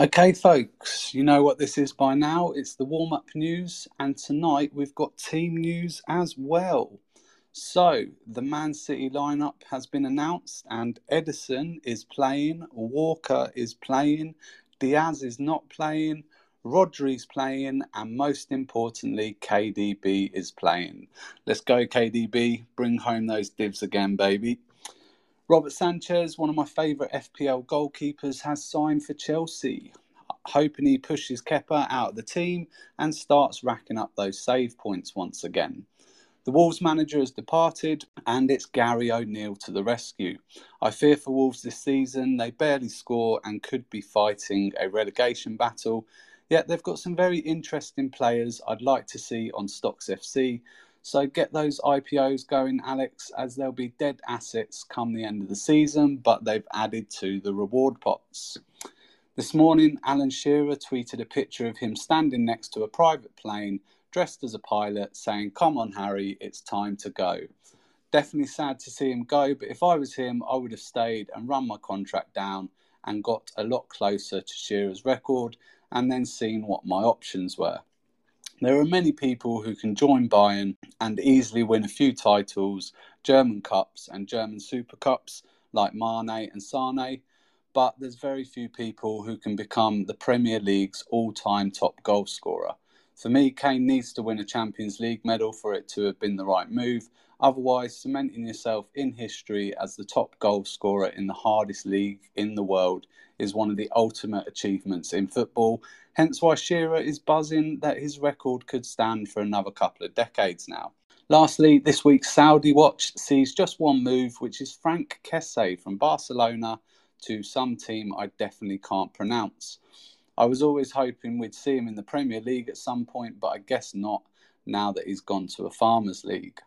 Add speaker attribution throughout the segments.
Speaker 1: Okay, folks, you know what this is by now. It's the warm up news, and tonight we've got team news as well. So, the Man City lineup has been announced, and Ederson is playing, Walker is playing, Dias is not playing, Rodri's playing, and most importantly, KDB is playing. Let's go, KDB. Bring home those divs again, baby. Robert Sanchez, one of my favourite FPL goalkeepers, has signed for Chelsea, hoping he pushes Kepa out of the team and starts racking up those save points once again. The Wolves manager has departed, and it's Gary O'Neill to the rescue. I fear for Wolves this season, they barely score and could be fighting a relegation battle. Yet they've got some very interesting players I'd like to see on Stocks FC, so get those IPOs going, Alex, as there'll be dead assets come the end of the season, but they've added to the reward pots. This morning, Alan Shearer tweeted a picture of him standing next to a private plane, dressed as a pilot, saying, Come on, Harry, it's time to go. Definitely sad to see him go, but if I was him, I would have stayed and run my contract down and got a lot closer to Shearer's record and then seen what my options were. There are many people who can join Bayern and easily win a few titles, German Cups and German Super Cups, like Mane and Sane, but there's very few people who can become the Premier League's all time top goal scorer. For me, Kane needs to win a Champions League medal for it to have been the right move. Otherwise, cementing yourself in history as the top goal scorer in the hardest league in the world is one of the ultimate achievements in football. Hence why Shearer is buzzing that his record could stand for another couple of decades now. Lastly, this week's Saudi Watch sees just one move, which is Frank Kessie from Barcelona to some team I definitely can't pronounce. I was always hoping we'd see him in the Premier League at some point, but I guess not now that he's gone to a Farmers League.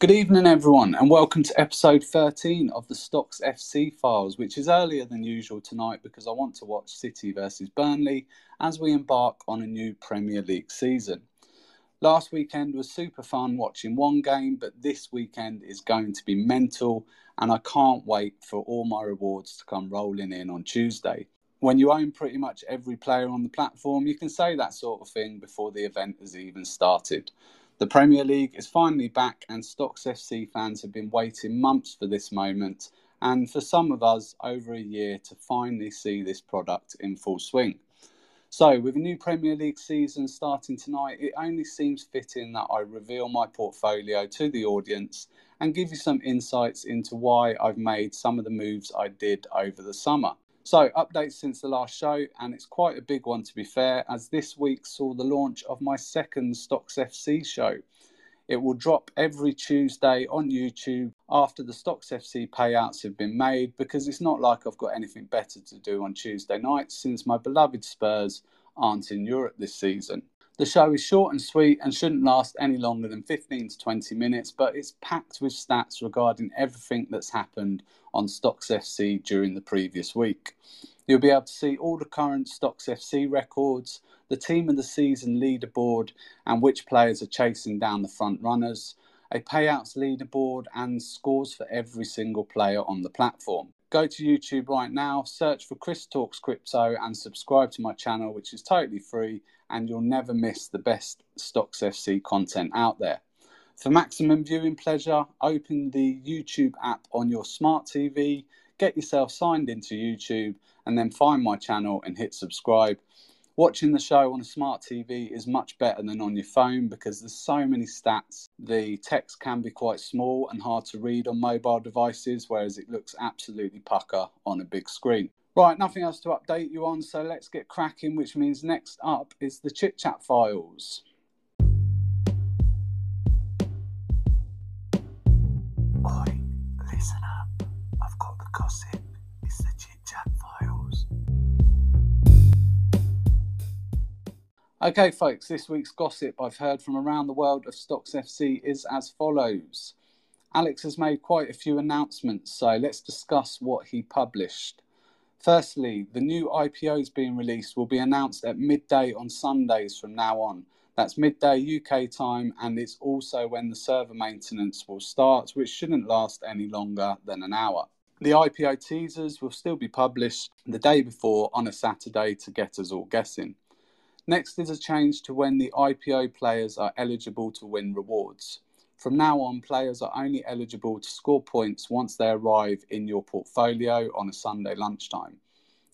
Speaker 1: Good evening, everyone, and welcome to episode 13 of the Stocks FC files, which is earlier than usual tonight because I want to watch City versus Burnley as we embark on a new Premier League season. Last weekend was super fun watching one game, but this weekend is going to be mental, and I can't wait for all my rewards to come rolling in on Tuesday when you own pretty much every player on the platform, you can say that sort of thing before the event has even started. The Premier League is finally back, and Stocks FC fans have been waiting months for this moment, and for some of us, over a year to finally see this product in full swing. So, with a new Premier League season starting tonight, it only seems fitting that I reveal my portfolio to the audience and give you some insights into why I've made some of the moves I did over the summer. So, updates since the last show, and it's quite a big one to be fair, as this week saw the launch of my second Stocks FC show. It will drop every Tuesday on YouTube after the Stocks FC payouts have been made because it's not like I've got anything better to do on Tuesday nights since my beloved Spurs aren't in Europe this season. The show is short and sweet and shouldn't last any longer than 15 to 20 minutes, but it's packed with stats regarding everything that's happened on Stocks FC during the previous week. You'll be able to see all the current Stocks FC records, the team of the season leaderboard, and which players are chasing down the front runners, a payouts leaderboard, and scores for every single player on the platform. Go to YouTube right now, search for Kris Talks Crypto, and subscribe to my channel, which is totally free and you'll never miss the best Stocks FC content out there. For maximum viewing pleasure, open the YouTube app on your smart TV, get yourself signed into YouTube, and then find my channel and hit subscribe. Watching the show on a smart TV is much better than on your phone because there's so many stats. The text can be quite small and hard to read on mobile devices, whereas it looks absolutely pucker on a big screen. Right, nothing else to update you on, so let's get cracking, which means next up is the chit chat files.
Speaker 2: Oi, listen up. I've got the gossip. It's the chit
Speaker 1: Okay, folks, this week's gossip I've heard from around the world of Stocks FC is as follows. Alex has made quite a few announcements, so let's discuss what he published. Firstly, the new IPOs being released will be announced at midday on Sundays from now on. That's midday UK time, and it's also when the server maintenance will start, which shouldn't last any longer than an hour. The IPO teasers will still be published the day before on a Saturday to get us all guessing. Next is a change to when the IPO players are eligible to win rewards. From now on, players are only eligible to score points once they arrive in your portfolio on a Sunday lunchtime.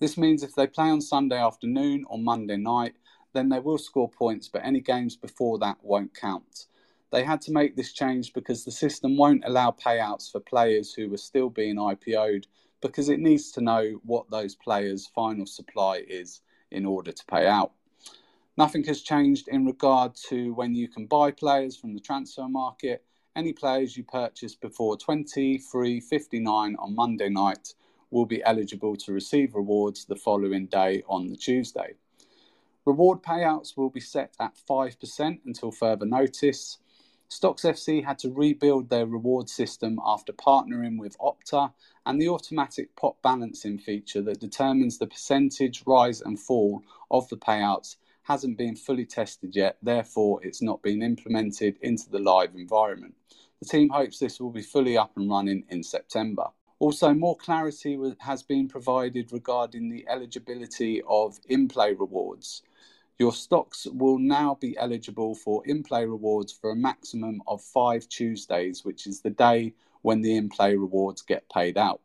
Speaker 1: This means if they play on Sunday afternoon or Monday night, then they will score points, but any games before that won't count. They had to make this change because the system won't allow payouts for players who are still being IPO'd because it needs to know what those players' final supply is in order to pay out. Nothing has changed in regard to when you can buy players from the transfer market. Any players you purchase before 23.59 on Monday night will be eligible to receive rewards the following day on the Tuesday. Reward payouts will be set at 5% until further notice. Stocks FC had to rebuild their reward system after partnering with Opta and the automatic pot balancing feature that determines the percentage rise and fall of the payouts hasn't been fully tested yet, therefore, it's not been implemented into the live environment. The team hopes this will be fully up and running in September. Also, more clarity has been provided regarding the eligibility of in play rewards. Your stocks will now be eligible for in play rewards for a maximum of five Tuesdays, which is the day when the in play rewards get paid out.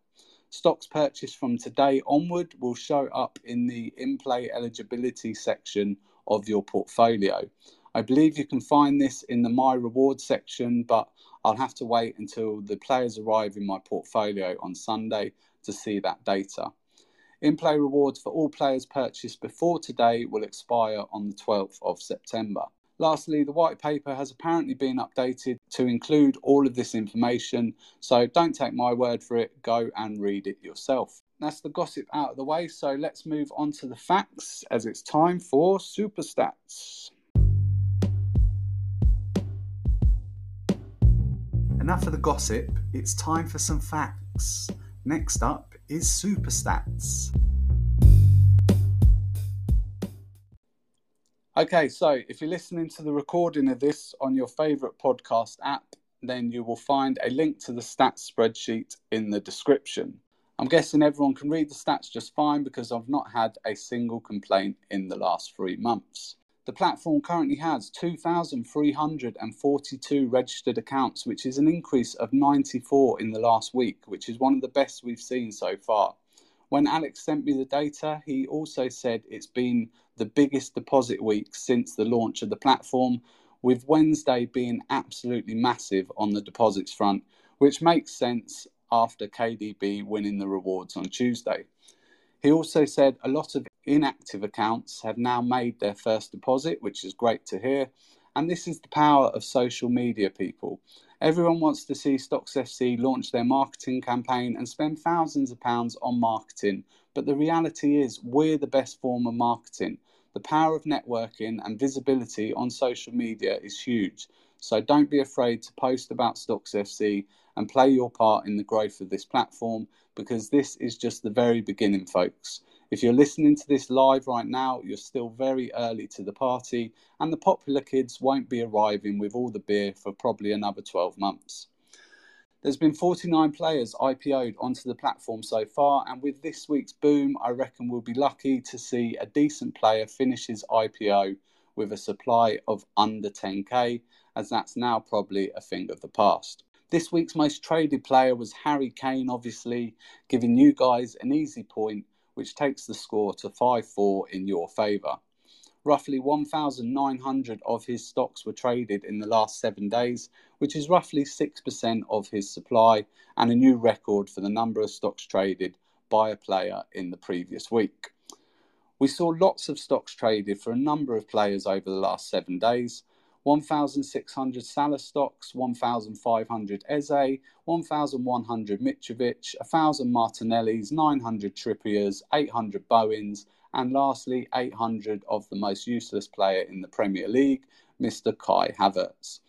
Speaker 1: Stocks purchased from today onward will show up in the in play eligibility section of your portfolio. I believe you can find this in the My Rewards section, but I'll have to wait until the players arrive in my portfolio on Sunday to see that data. In play rewards for all players purchased before today will expire on the 12th of September. Lastly, the white paper has apparently been updated to include all of this information, so don't take my word for it, go and read it yourself. That's the gossip out of the way, so let's move on to the facts as it's time for Super Stats.
Speaker 2: Enough of the gossip, it's time for some facts. Next up is Super Stats.
Speaker 1: Okay, so if you're listening to the recording of this on your favourite podcast app, then you will find a link to the stats spreadsheet in the description. I'm guessing everyone can read the stats just fine because I've not had a single complaint in the last three months. The platform currently has 2,342 registered accounts, which is an increase of 94 in the last week, which is one of the best we've seen so far. When Alex sent me the data, he also said it's been the biggest deposit week since the launch of the platform, with Wednesday being absolutely massive on the deposits front, which makes sense after KDB winning the rewards on Tuesday. He also said a lot of inactive accounts have now made their first deposit, which is great to hear. And this is the power of social media, people. Everyone wants to see Stocks FC launch their marketing campaign and spend thousands of pounds on marketing. But the reality is, we're the best form of marketing. The power of networking and visibility on social media is huge. So don't be afraid to post about Stocks FC and play your part in the growth of this platform because this is just the very beginning, folks. If you're listening to this live right now, you're still very early to the party, and the popular kids won't be arriving with all the beer for probably another 12 months. There's been 49 players IPO'd onto the platform so far, and with this week's boom, I reckon we'll be lucky to see a decent player finish his IPO with a supply of under 10k, as that's now probably a thing of the past. This week's most traded player was Harry Kane, obviously, giving you guys an easy point, which takes the score to 5 4 in your favour. Roughly 1,900 of his stocks were traded in the last seven days, which is roughly 6% of his supply and a new record for the number of stocks traded by a player in the previous week. We saw lots of stocks traded for a number of players over the last seven days, 1,600 Salah stocks, 1,500 Eze, 1,100 Mitrovic, 1,000 Martinellis, 900 Trippiers, 800 Bowens, and lastly 800 of the most useless player in the Premier League, Mr. Kai Havertz.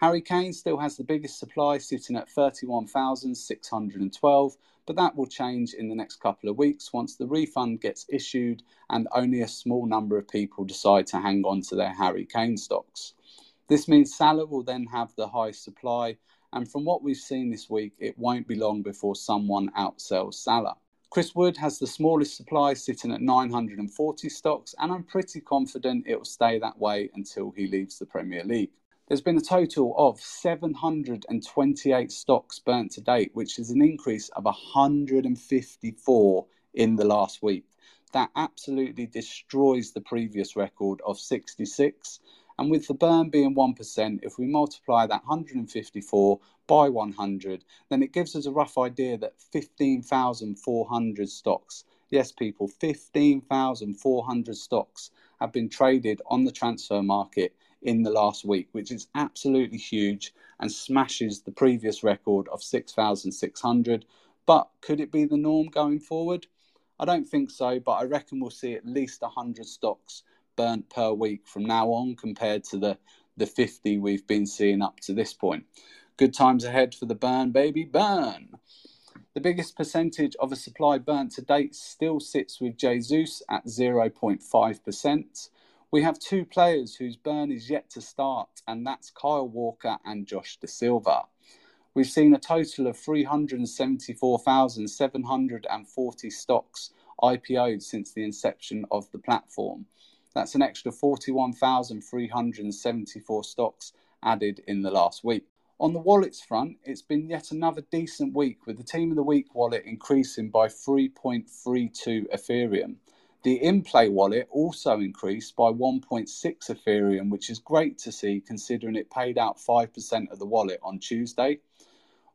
Speaker 1: Harry Kane still has the biggest supply, sitting at 31,612, but that will change in the next couple of weeks once the refund gets issued and only a small number of people decide to hang on to their Harry Kane stocks. This means Salah will then have the highest supply, and from what we've seen this week, it won't be long before someone outsells Salah. Chris Wood has the smallest supply sitting at 940 stocks, and I'm pretty confident it will stay that way until he leaves the Premier League. There's been a total of 728 stocks burnt to date, which is an increase of 154 in the last week. That absolutely destroys the previous record of 66. And with the burn being 1%, if we multiply that 154 by 100, then it gives us a rough idea that 15,400 stocks, yes, people, 15,400 stocks have been traded on the transfer market in the last week, which is absolutely huge and smashes the previous record of 6,600. But could it be the norm going forward? I don't think so, but I reckon we'll see at least 100 stocks burnt per week from now on compared to the, the 50 we've been seeing up to this point. Good times ahead for the burn, baby, burn. The biggest percentage of a supply burnt to date still sits with Jesus at 0.5%. We have two players whose burn is yet to start, and that's Kyle Walker and Josh Dasilva. We've seen a total of 374,740 stocks IPO'd since the inception of the platform. That's an extra 41,374 stocks added in the last week. On the wallets front, it's been yet another decent week with the Team of the Week wallet increasing by 3.32 Ethereum. The in-play wallet also increased by 1.6 Ethereum, which is great to see considering it paid out 5% of the wallet on Tuesday.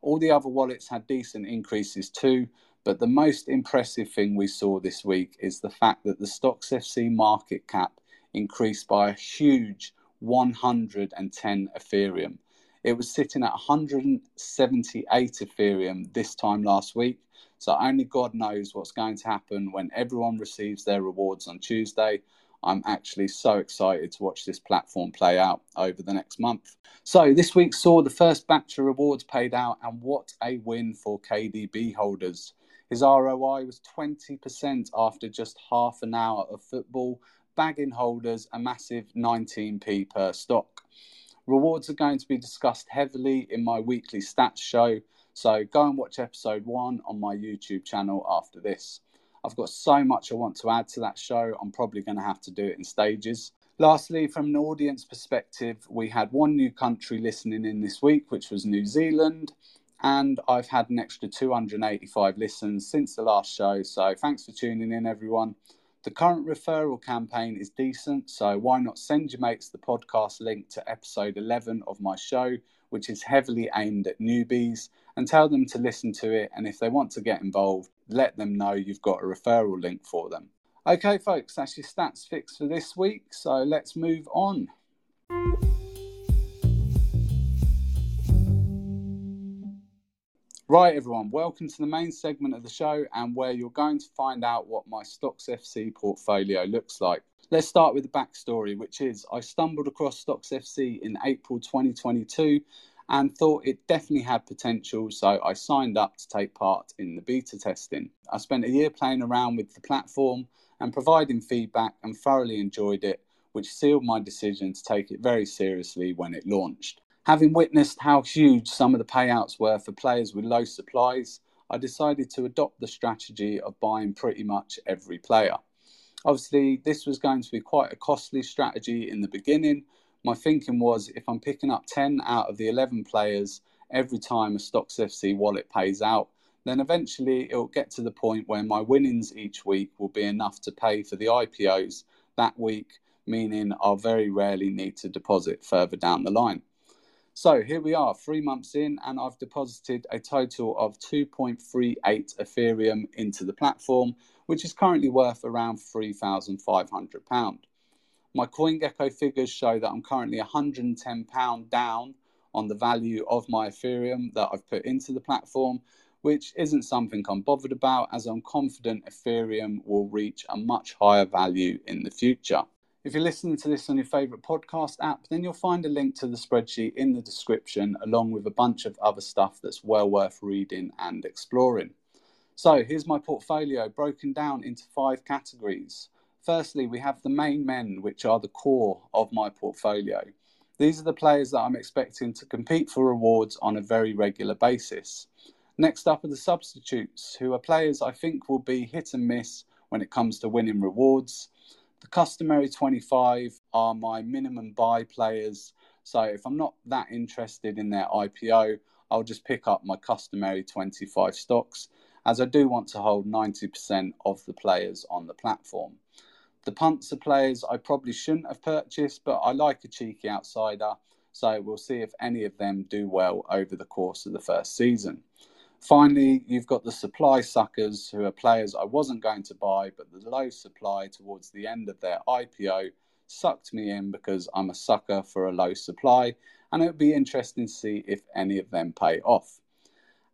Speaker 1: All the other wallets had decent increases too, but the most impressive thing we saw this week is the fact that the Stocks FC market cap increased by a huge 110 Ethereum. It was sitting at 178 Ethereum this time last week, so only God knows what's going to happen when everyone receives their rewards on Tuesday. I'm actually so excited to watch this platform play out over the next month. So, this week saw the first batch of rewards paid out, and what a win for KDB holders. His ROI was 20% after just half an hour of football, bagging holders a massive 19p per stock. Rewards are going to be discussed heavily in my weekly stats show, so go and watch episode one on my YouTube channel after this. I've got so much I want to add to that show, I'm probably going to have to do it in stages. Lastly, from an audience perspective, we had one new country listening in this week, which was New Zealand, and I've had an extra 285 listens since the last show. So thanks for tuning in, everyone. The current referral campaign is decent, so why not send your mates the podcast link to episode 11 of my show, which is heavily aimed at newbies, and tell them to listen to it. And if they want to get involved, let them know you've got a referral link for them. Okay, folks, that's your stats fix for this week. So let's move on. Right, everyone, welcome to the main segment of the show and where you're going to find out what my Stocks FC portfolio looks like. Let's start with the backstory, which is I stumbled across Stocks FC in April 2022 and thought it definitely had potential, so I signed up to take part in the beta testing. I spent a year playing around with the platform and providing feedback and thoroughly enjoyed it, which sealed my decision to take it very seriously when it launched. Having witnessed how huge some of the payouts were for players with low supplies, I decided to adopt the strategy of buying pretty much every player. Obviously, this was going to be quite a costly strategy in the beginning. My thinking was if I'm picking up 10 out of the 11 players every time a Stocks FC wallet pays out, then eventually it will get to the point where my winnings each week will be enough to pay for the IPOs that week, meaning I'll very rarely need to deposit further down the line. So here we are, three months in, and I've deposited a total of 2.38 Ethereum into the platform, which is currently worth around £3,500. My CoinGecko figures show that I'm currently £110 down on the value of my Ethereum that I've put into the platform, which isn't something I'm bothered about as I'm confident Ethereum will reach a much higher value in the future. If you're listening to this on your favorite podcast app, then you'll find a link to the spreadsheet in the description, along with a bunch of other stuff that's well worth reading and exploring. So here's my portfolio broken down into five categories. Firstly, we have the main men, which are the core of my portfolio. These are the players that I'm expecting to compete for rewards on a very regular basis. Next up are the substitutes, who are players I think will be hit and miss when it comes to winning rewards. The customary 25 are my minimum buy players. So if I'm not that interested in their IPO, I'll just pick up my customary 25 stocks, as I do want to hold 90% of the players on the platform. The punts are players I probably shouldn't have purchased, but I like a cheeky outsider, so we'll see if any of them do well over the course of the first season. Finally, you've got the supply suckers, who are players I wasn't going to buy, but the low supply towards the end of their IPO sucked me in because I'm a sucker for a low supply, and it would be interesting to see if any of them pay off.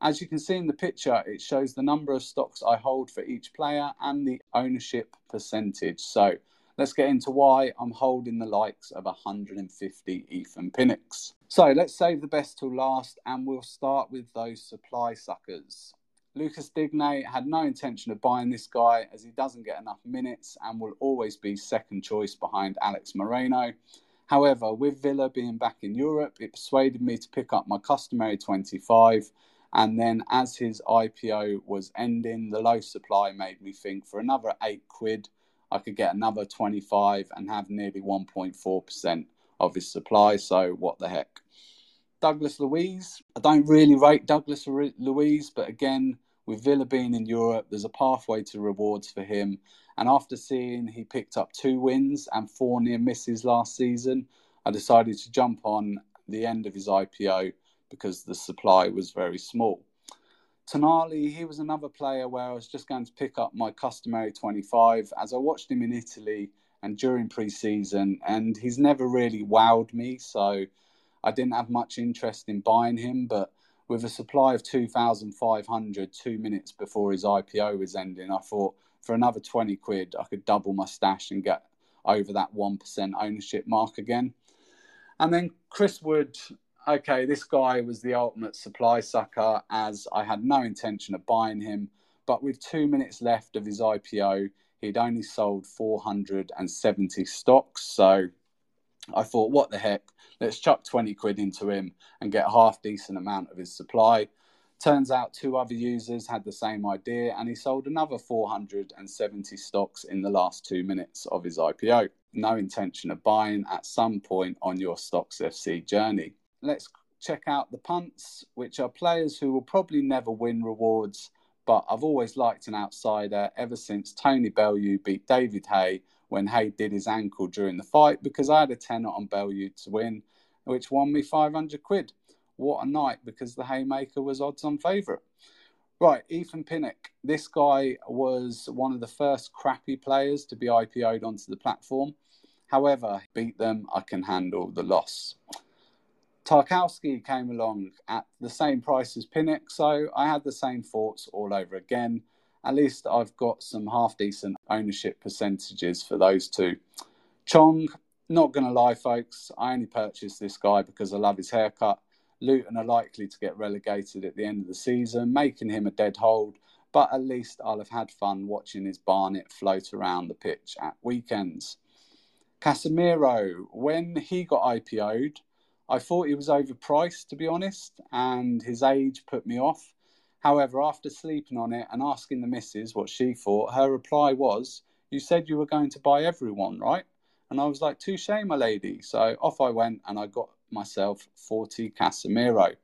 Speaker 1: As you can see in the picture, it shows the number of stocks I hold for each player and the ownership percentage. So let's get into why I'm holding the likes of 150 Ethan Pinnocks. So let's save the best till last and we'll start with those supply suckers. Lucas Digne had no intention of buying this guy as he doesn't get enough minutes and will always be second choice behind Alex Moreno. However, with Villa being back in Europe, it persuaded me to pick up my customary 25 and then as his IPO was ending, the low supply made me think for another eight quid, I could get another 25 and have nearly 1.4% of his supply. So what the heck? Douglas Luiz. I don't really rate Douglas Luiz, but again, with Villa being in Europe, there's a pathway to rewards for him. And after seeing he picked up two wins and four near misses last season, I decided to jump on the end of his IPO because the supply was very small. Tonali, he was another player where I was just going to pick up my customary 25 as I watched him in Italy and during pre season, and he's never really wowed me. So I didn't have much interest in buying him. But with a supply of 2,500 two minutes before his IPO was ending, I thought for another 20 quid, I could double my stash and get over that 1% ownership mark again. And then Chris Wood, okay, this guy was the ultimate supply sucker as I had no intention of buying him. But with two minutes left of his IPO, he'd only sold 470 stocks. So I thought, what the heck? Let's chuck 20 quid into him and get a half decent amount of his supply. Turns out two other users had the same idea and he sold another 470 stocks in the last two minutes of his IPO. No intention of buying at some point on your Stocks FC journey let's check out the punts, which are players who will probably never win rewards, but I've always liked an outsider ever since Tony Bellew beat David Haye when Haye did his ankle during the fight because I had a tenner on Bellew to win, which won me 500 quid. What a night because the Haymaker was odds on favourite. Right, Ethan Pinnock. This guy was one of the first crappy players to be IPO'd onto the platform. However, beat them, I can handle the loss. Tarkowski came along at the same price as Pinnock, so I had the same thoughts all over again. At least I've got some half decent ownership percentages for those two. Chong, not going to lie, folks, I only purchased this guy because I love his haircut. Luton are likely to get relegated at the end of the season, making him a dead hold, but at least I'll have had fun watching his Barnet float around the pitch at weekends. Casemiro, when he got IPO'd, I thought he was overpriced, to be honest, and his age put me off. However, after sleeping on it and asking the missus what she thought, her reply was, You said you were going to buy everyone, right? And I was like, Touche, my lady. So off I went and I got myself 40 Casemiro.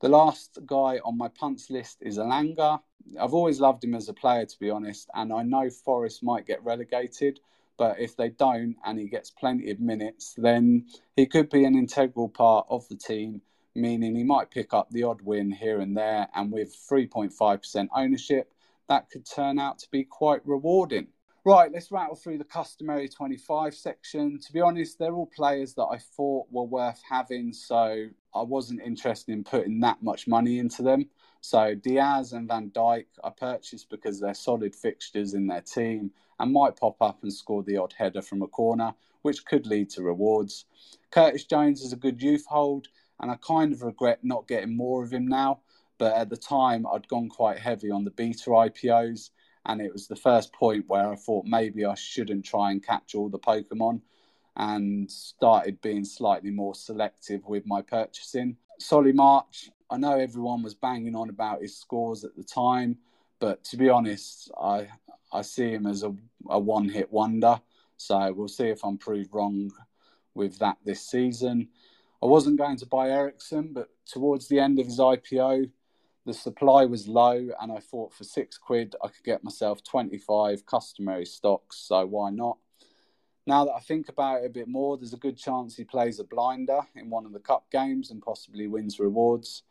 Speaker 1: The last guy on my punts list is Elanga. I've always loved him as a player, to be honest, and I know Forest might get relegated, but if they don't and he gets plenty of minutes, then he could be an integral part of the team, meaning he might pick up the odd win here and there. And with 3.5% ownership, that could turn out to be quite rewarding. Right, let's rattle through the customary 25 section. To be honest, they're all players that I thought were worth having, so I wasn't interested in putting that much money into them. So Diaz and Van Dijk I purchased because they're solid fixtures in their team and might pop up and score the odd header from a corner, which could lead to rewards. Curtis Jones is a good youth hold, and I kind of regret not getting more of him now. But at the time, I'd gone quite heavy on the beta IPOs, and it was the first point where I thought maybe I shouldn't try and catch all the Pokemon and started being slightly more selective with my purchasing. Solly March, I know everyone was banging on about his scores at the time, but to be honest, I I see him as a, a one hit wonder. So we'll see if I'm proved wrong with that this season. I wasn't going to buy Eriksen, but towards the end of his IPO, the supply was low, and I thought for six quid I could get myself 25 customary stocks. So why not? Now that I think about it a bit more, there's a good chance he plays a blinder in one of the cup games and possibly wins rewards.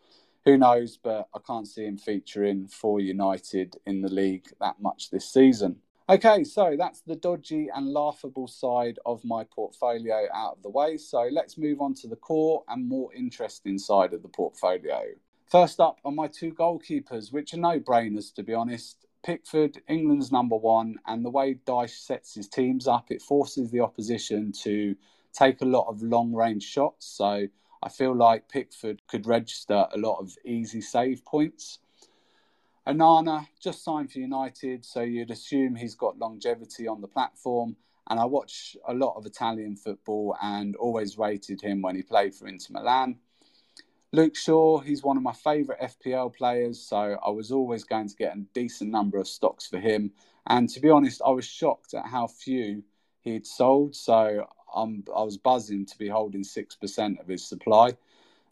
Speaker 1: Who knows, but I can't see him featuring for United in the league that much this season. Okay, so that's the dodgy and laughable side of my portfolio out of the way. So let's move on to the core and more interesting side of the portfolio. First up are my two goalkeepers, which are no brainers to be honest. Pickford, England's number one, and the way Dyche sets his teams up, it forces the opposition to take a lot of long range shots. So I feel like Pickford could register a lot of easy save points. Onana just signed for United, so you'd assume he's got longevity on the platform. And I watch a lot of Italian football and always rated him when he played for Inter Milan. Luke Shaw, he's one of my favourite FPL players, so I was always going to get a decent number of stocks for him. And to be honest, I was shocked at how few he'd sold, so I'm, I was buzzing to be holding 6% of his supply.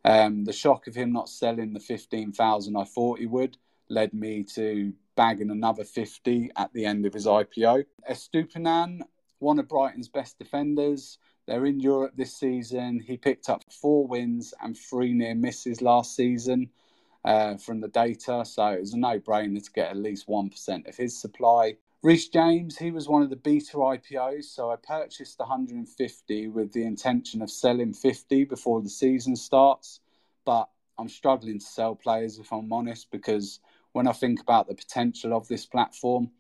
Speaker 1: Um, the shock of him not selling the 15,000 I thought he would led me to bagging another 50 at the end of his IPO. Estupinan, one of Brighton's best defenders, they're in Europe this season. He picked up four wins and three near misses last season uh, from the data, so it was a no brainer to get at least 1% of his supply. Reece James, he was one of the beta IPOs, so I purchased 150 with the intention of selling 50 before the season starts. But I'm struggling to sell players if I'm honest, because when I think about the potential of this platform,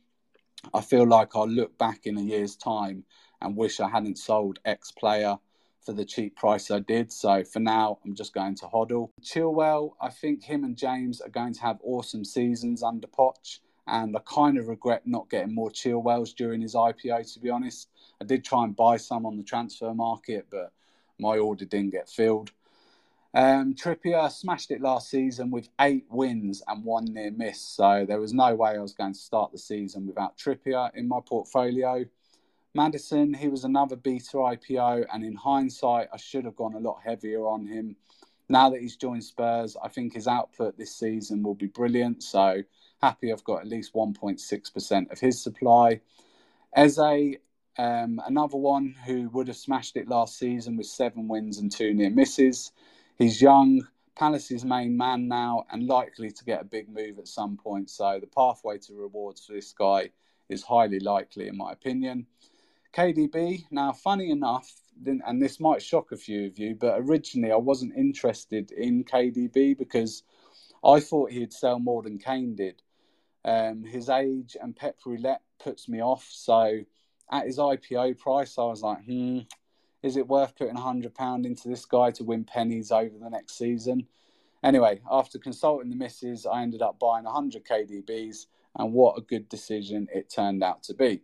Speaker 1: I feel like I'll look back in a year's time and wish I hadn't sold X player for the cheap price I did. So for now, I'm just going to hodl. Chilwell, I think him and James are going to have awesome seasons under Poch. And I kind of regret not getting more Chilwells during his IPO, to be honest. I did try and buy some on the transfer market, but my order didn't get filled. Um, Trippier smashed it last season with eight wins and one near miss. So there was no way I was going to start the season without Trippier in my portfolio. Maddison, he was another beta IPO, and in hindsight, I should have gone a lot heavier on him. Now that he's joined Spurs, I think his output this season will be brilliant. So happy I've got at least 1.6% of his supply. Eze, um, another one who would have smashed it last season with seven wins and two near misses. He's young, Palace's main man now, and likely to get a big move at some point. So the pathway to rewards for this guy is highly likely, in my opinion. KDB, now, funny enough, and this might shock a few of you, but originally I wasn't interested in KDB because I thought he'd sell more than Kane did. Um, his age and Pep Roulette puts me off. So at his IPO price, I was like, hmm, is it worth putting £100 into this guy to win pennies over the next season? Anyway, after consulting the missus, I ended up buying 100 KDBs, and what a good decision it turned out to be.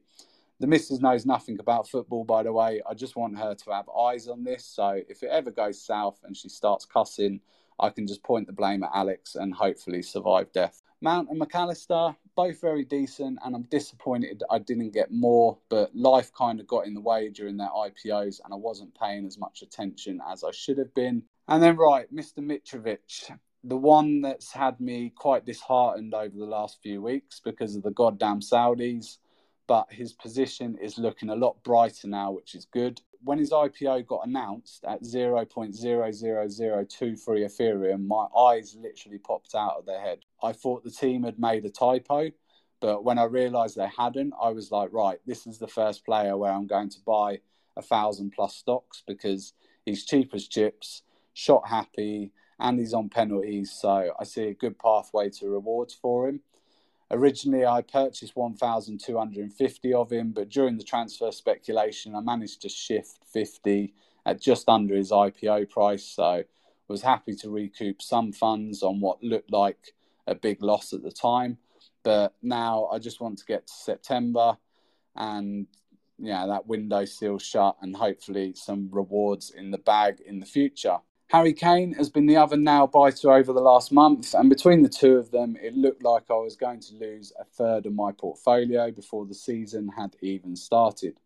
Speaker 1: The missus knows nothing about football, by the way. I just want her to have eyes on this. So if it ever goes south and she starts cussing, I can just point the blame at Alex and hopefully survive death. Mount and Mac Allister, both very decent, and I'm disappointed I didn't get more, but life kind of got in the way during their IPOs, and I wasn't paying as much attention as I should have been. And then, right, Mr. Mitrovic, the one that's had me quite disheartened over the last few weeks because of the goddamn Saudis but his position is looking a lot brighter now, which is good. When his IPO got announced at 0.00023 Ethereum, my eyes literally popped out of their head. I thought the team had made a typo, but when I realized they hadn't, I was like, right, this is the first player where I'm going to buy a thousand plus stocks because he's cheap as chips, shot happy, and he's on penalties. So I see a good pathway to rewards for him. Originally, I purchased 1,250 of him, but during the transfer speculation, I managed to shift 50 at just under his IPO price. So, was happy to recoup some funds on what looked like a big loss at the time. But now I just want to get to September and yeah, that window still shut and hopefully some rewards in the bag in the future. Harry Kane has been the other nail biter over the last month, and between the two of them, it looked like I was going to lose a third of my portfolio before the season had even started.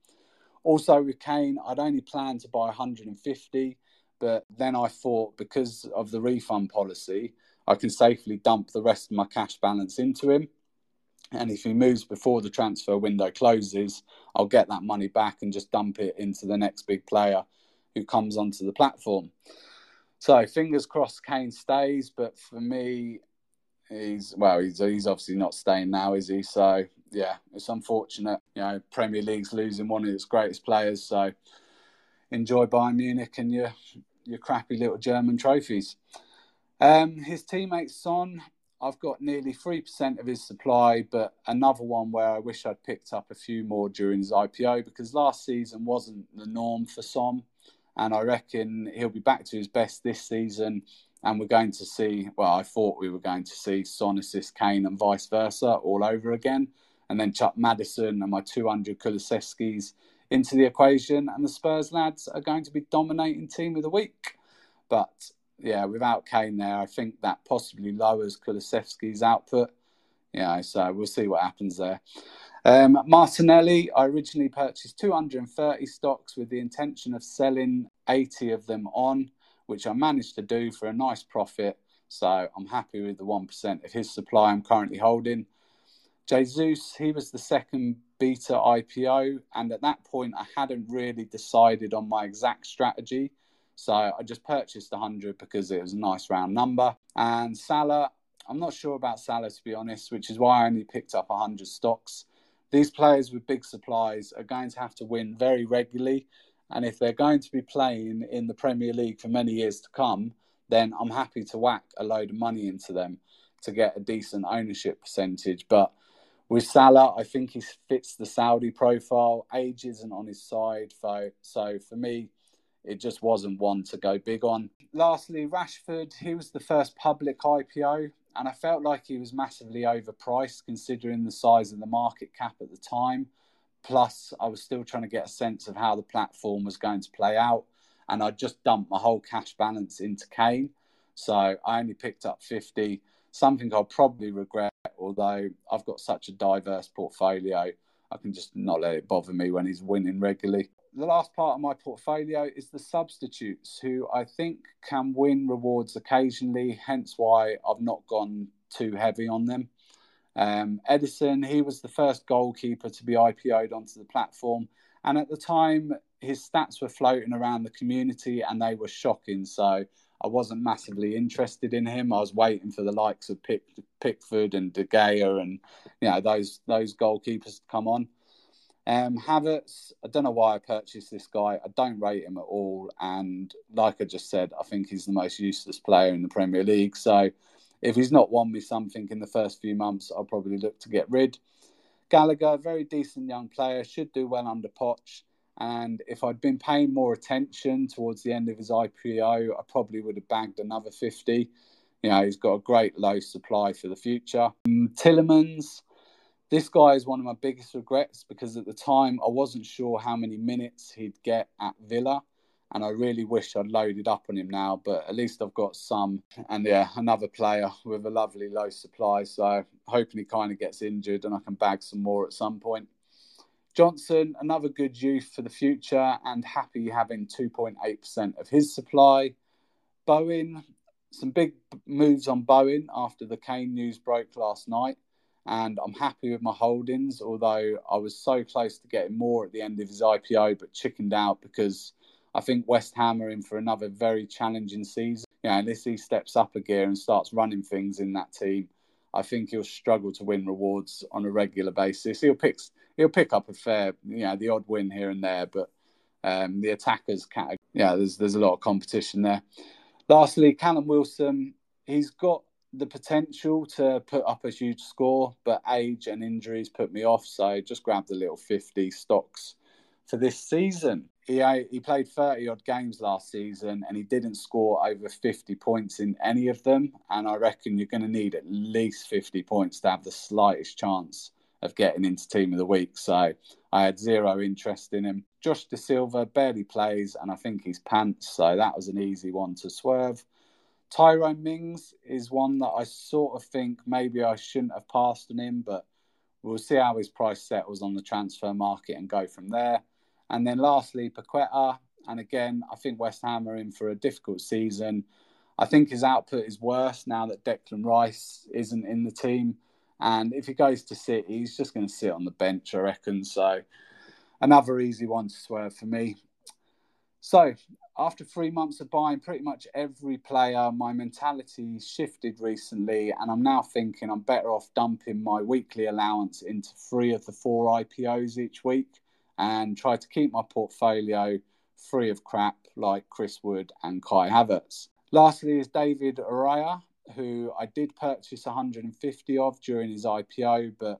Speaker 1: Also, with Kane, I'd only planned to buy 150, but then I thought because of the refund policy, I can safely dump the rest of my cash balance into him. And if he moves before the transfer window closes, I'll get that money back and just dump it into the next big player who comes onto the platform. So fingers crossed, Kane stays. But for me, he's well, he's he's obviously not staying now, is he? So yeah, it's unfortunate. You know, Premier League's losing one of its greatest players. So enjoy Bayern Munich and your your crappy little German trophies. Um, his teammate Son, I've got nearly three percent of his supply, but another one where I wish I'd picked up a few more during his IPO because last season wasn't the norm for Son and I reckon he'll be back to his best this season. And we're going to see, well, I thought we were going to see Son assist Kane and vice versa all over again. And then chuck Maddison and my 200 Kulusevskis into the equation. And the Spurs lads are going to be dominating team of the week. But yeah, without Kane there, I think that possibly lowers Kulusevski's output. Yeah, so we'll see what happens there. Um, Martinelli, I originally purchased 230 stocks with the intention of selling 80 of them on, which I managed to do for a nice profit. So I'm happy with the 1% of his supply I'm currently holding. Jesus, he was the second beta IPO, and at that point, I hadn't really decided on my exact strategy. So I just purchased 100 because it was a nice round number. And Salah, I'm not sure about Salah to be honest, which is why I only picked up 100 stocks these players with big supplies are going to have to win very regularly. And if they're going to be playing in the Premier League for many years to come, then I'm happy to whack a load of money into them to get a decent ownership percentage. But with Salah, I think he fits the Saudi profile. Age isn't on his side. So, for me, it just wasn't one to go big on. Lastly, Rashford, he was the first public IPO and I felt like he was massively overpriced considering the size of the market cap at the time. Plus, I was still trying to get a sense of how the platform was going to play out, and I just dumped my whole cash balance into Kane. So I only picked up 50, something I'll probably regret, although I've got such a diverse portfolio, I can just not let it bother me when he's winning regularly the last part of my portfolio is the substitutes, who I think can win rewards occasionally, hence why I've not gone too heavy on them. Um, Ederson, he was the first goalkeeper to be IPO'd onto the platform, and at the time, his stats were floating around the community and they were shocking. So I wasn't massively interested in him. I was waiting for the likes of Pick, Pickford and De Gea and you know those those goalkeepers to come on. Um, Havertz, I don't know why I purchased this guy. I don't rate him at all. And like I just said, I think he's the most useless player in the Premier League. So if he's not won me something in the first few months, I'll probably look to get rid. Gallagher, very decent young player, should do well under Poch. And if I'd been paying more attention towards the end of his IPO, I probably would have bagged another 50. You know, he's got a great low supply for the future. Um, Tielemans, this guy is one of my biggest regrets because at the time I wasn't sure how many minutes he'd get at Villa. And I really wish I'd loaded up on him now, but at least I've got some. And yeah, another player with a lovely low supply. So hoping he kind of gets injured and I can bag some more at some point. Johnson, another good youth for the future and happy having 2.8% of his supply. Bowen, some big moves on Bowen after the Kane news broke last night and I'm happy with my holdings. Although I was so close to getting more at the end of his IPO, but chickened out because I think West Ham are in for another very challenging season. Yeah, unless he steps up a gear and starts running things in that team, I think he'll struggle to win rewards on a regular basis. He'll pick he'll pick up a fair, you know, the odd win here and there, but um, the attackers category, yeah, there's there's a lot of competition there. Lastly, Callum Wilson, he's got the potential to put up a huge score, but age and injuries put me off. So just grabbed a little 50 stocks for this season. he uh, he played 30 odd games last season and he didn't score over 50 points in any of them and i reckon you're going to need at least 50 points to have the slightest chance of getting into team of the week so i had zero interest in him josh Dasilva barely plays and i think he's pants so that was an easy one to swerve tyrone mings is one that i sort of think maybe i shouldn't have passed on him but we'll see how his price settles on the transfer market and go from there and then lastly, Paqueta. And again, I think West Ham are in for a difficult season. I think his output is worse now that Declan Rice isn't in the team. And if he goes to City, he's just going to sit on the bench, I reckon. So another easy one to swerve for me. So after three months of buying pretty much every player, my mentality shifted recently, and I'm now thinking I'm better off dumping my weekly allowance into three of the four IPOs each week and try to keep my portfolio free of crap like Chris Wood and Kai Havertz. Lastly is David Raya, who I did purchase 150 of during his IPO, but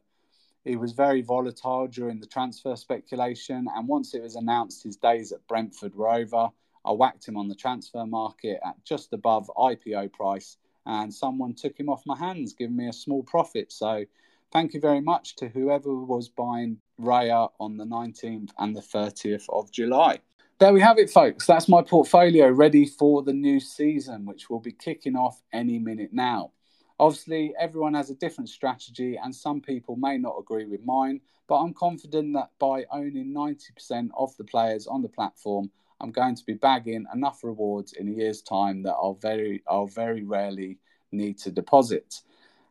Speaker 1: he was very volatile during the transfer speculation. And once it was announced his days at Brentford were over, I whacked him on the transfer market at just above IPO price, and someone took him off my hands, giving me a small profit. So thank you very much to whoever was buying Raya on the 19th and the 30th of July. There we have it, folks. That's my portfolio ready for the new season, which will be kicking off any minute now. Obviously, everyone has a different strategy, and some people may not agree with mine, but I'm confident that by owning 90% of the players on the platform, I'm going to be bagging enough rewards in a year's time that I'll very, I'll very rarely need to deposit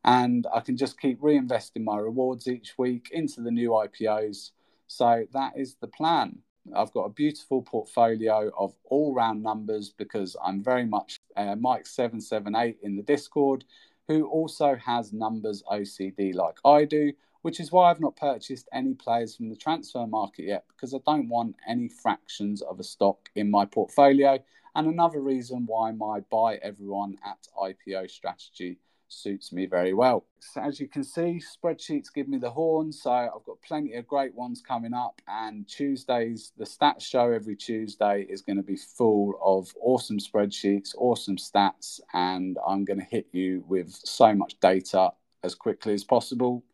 Speaker 1: and I can just keep reinvesting my rewards each week into the new IPOs. So that is the plan. I've got a beautiful portfolio of all round numbers because I'm very much uh, Mike778 in the Discord, who also has numbers OCD like I do, which is why I've not purchased any players from the transfer market yet because I don't want any fractions of a stock in my portfolio. And another reason why my buy everyone at IPO strategy suits me very well. So as you can see, spreadsheets give me the horn, so I've got plenty of great ones coming up. And Tuesdays, the stats show every Tuesday is going to be full of awesome spreadsheets, awesome stats, and I'm going to hit you with so much data as quickly as possible.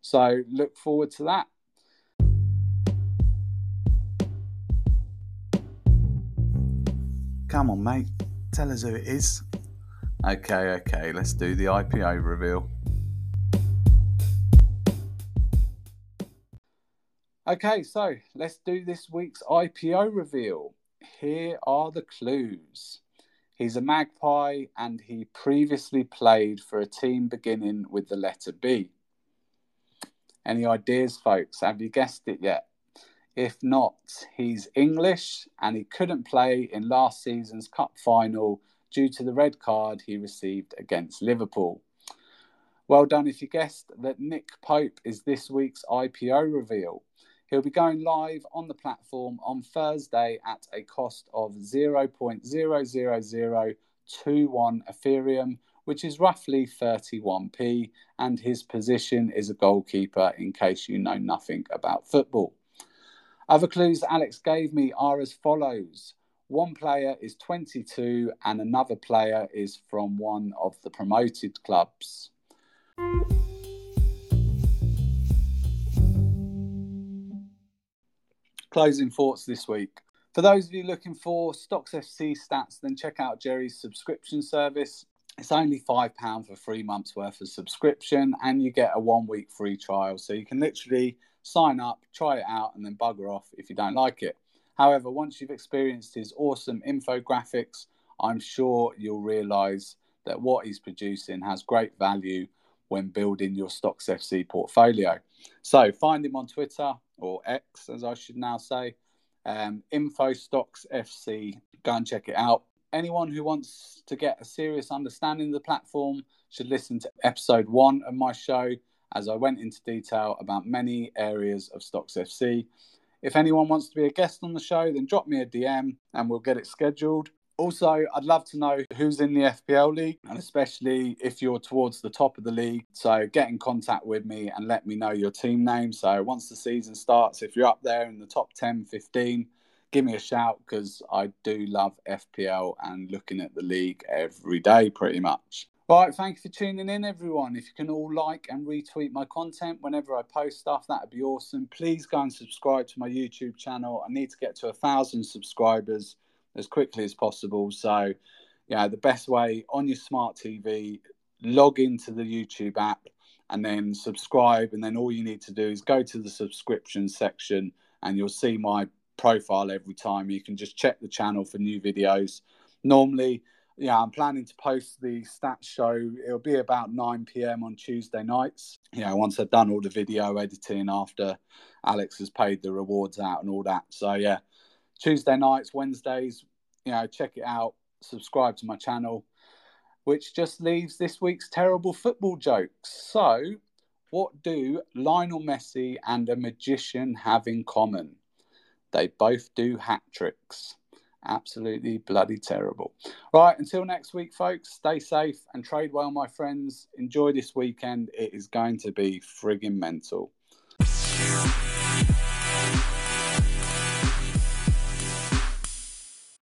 Speaker 1: So look forward to that.
Speaker 2: Come on, mate. Tell us who it is.
Speaker 1: Okay, okay, let's do the IPO reveal. Okay, so let's do this week's IPO reveal. Here are the clues. He's a magpie and he previously played for a team beginning with the letter B. Any ideas, folks? Have you guessed it yet? If not, he's English and he couldn't play in last season's cup final due to the red card he received against Liverpool. Well done if you guessed that Nick Pope is this week's IPO reveal. He'll be going live on the platform on Thursday at a cost of 0.00021 Ethereum, which is roughly 31p, and his position is a goalkeeper in case you know nothing about football. Other clues Alex gave me are as follows one player is 22 and another player is from one of the promoted clubs. Closing thoughts this week. For those of you looking for Stocks FC stats, then check out Jerry's subscription service. It's only £5 for three months worth of subscription, and you get a one week free trial. So you can literally sign up, try it out, and then bugger off if you don't like it. However, once you've experienced his awesome infographics, I'm sure you'll realize that what he's producing has great value when building your Stocks FC portfolio. So find him on Twitter or X, as I should now say, um, Info Stocks FC. Go and check it out. Anyone who wants to get a serious understanding of the platform should listen to episode one of my show, as I went into detail about many areas of Stocks FC. If anyone wants to be a guest on the show, then drop me a DM and we'll get it scheduled. Also, I'd love to know who's in the FPL league, and especially if you're towards the top of the league. So get in contact with me and let me know your team name. So once the season starts, if you're up there in the top 10, 15, give me a shout because I do love FPL and looking at the league every day pretty much. Right, thank you for tuning in, everyone. If you can all like and retweet my content whenever I post stuff, that'd be awesome. Please go and subscribe to my YouTube channel. I need to get to a thousand subscribers as quickly as possible. So, yeah, the best way on your smart TV, log into the YouTube app and then subscribe. And then all you need to do is go to the subscription section and you'll see my profile every time. You can just check the channel for new videos. Normally, yeah, I'm planning to post the stats show. It'll be about 9 p.m. on Tuesday nights. Know, once I've done all the video editing after Alex has paid the rewards out and all that. So, yeah, Tuesday nights, Wednesdays, you know, check it out. Subscribe to my channel, which just leaves this week's terrible football jokes. So, what do Lionel Messi and a magician have in common? They both do hat tricks absolutely bloody terrible. Right, until next week, folks, stay safe and trade well, my friends. Enjoy this weekend. It is going to be frigging mental.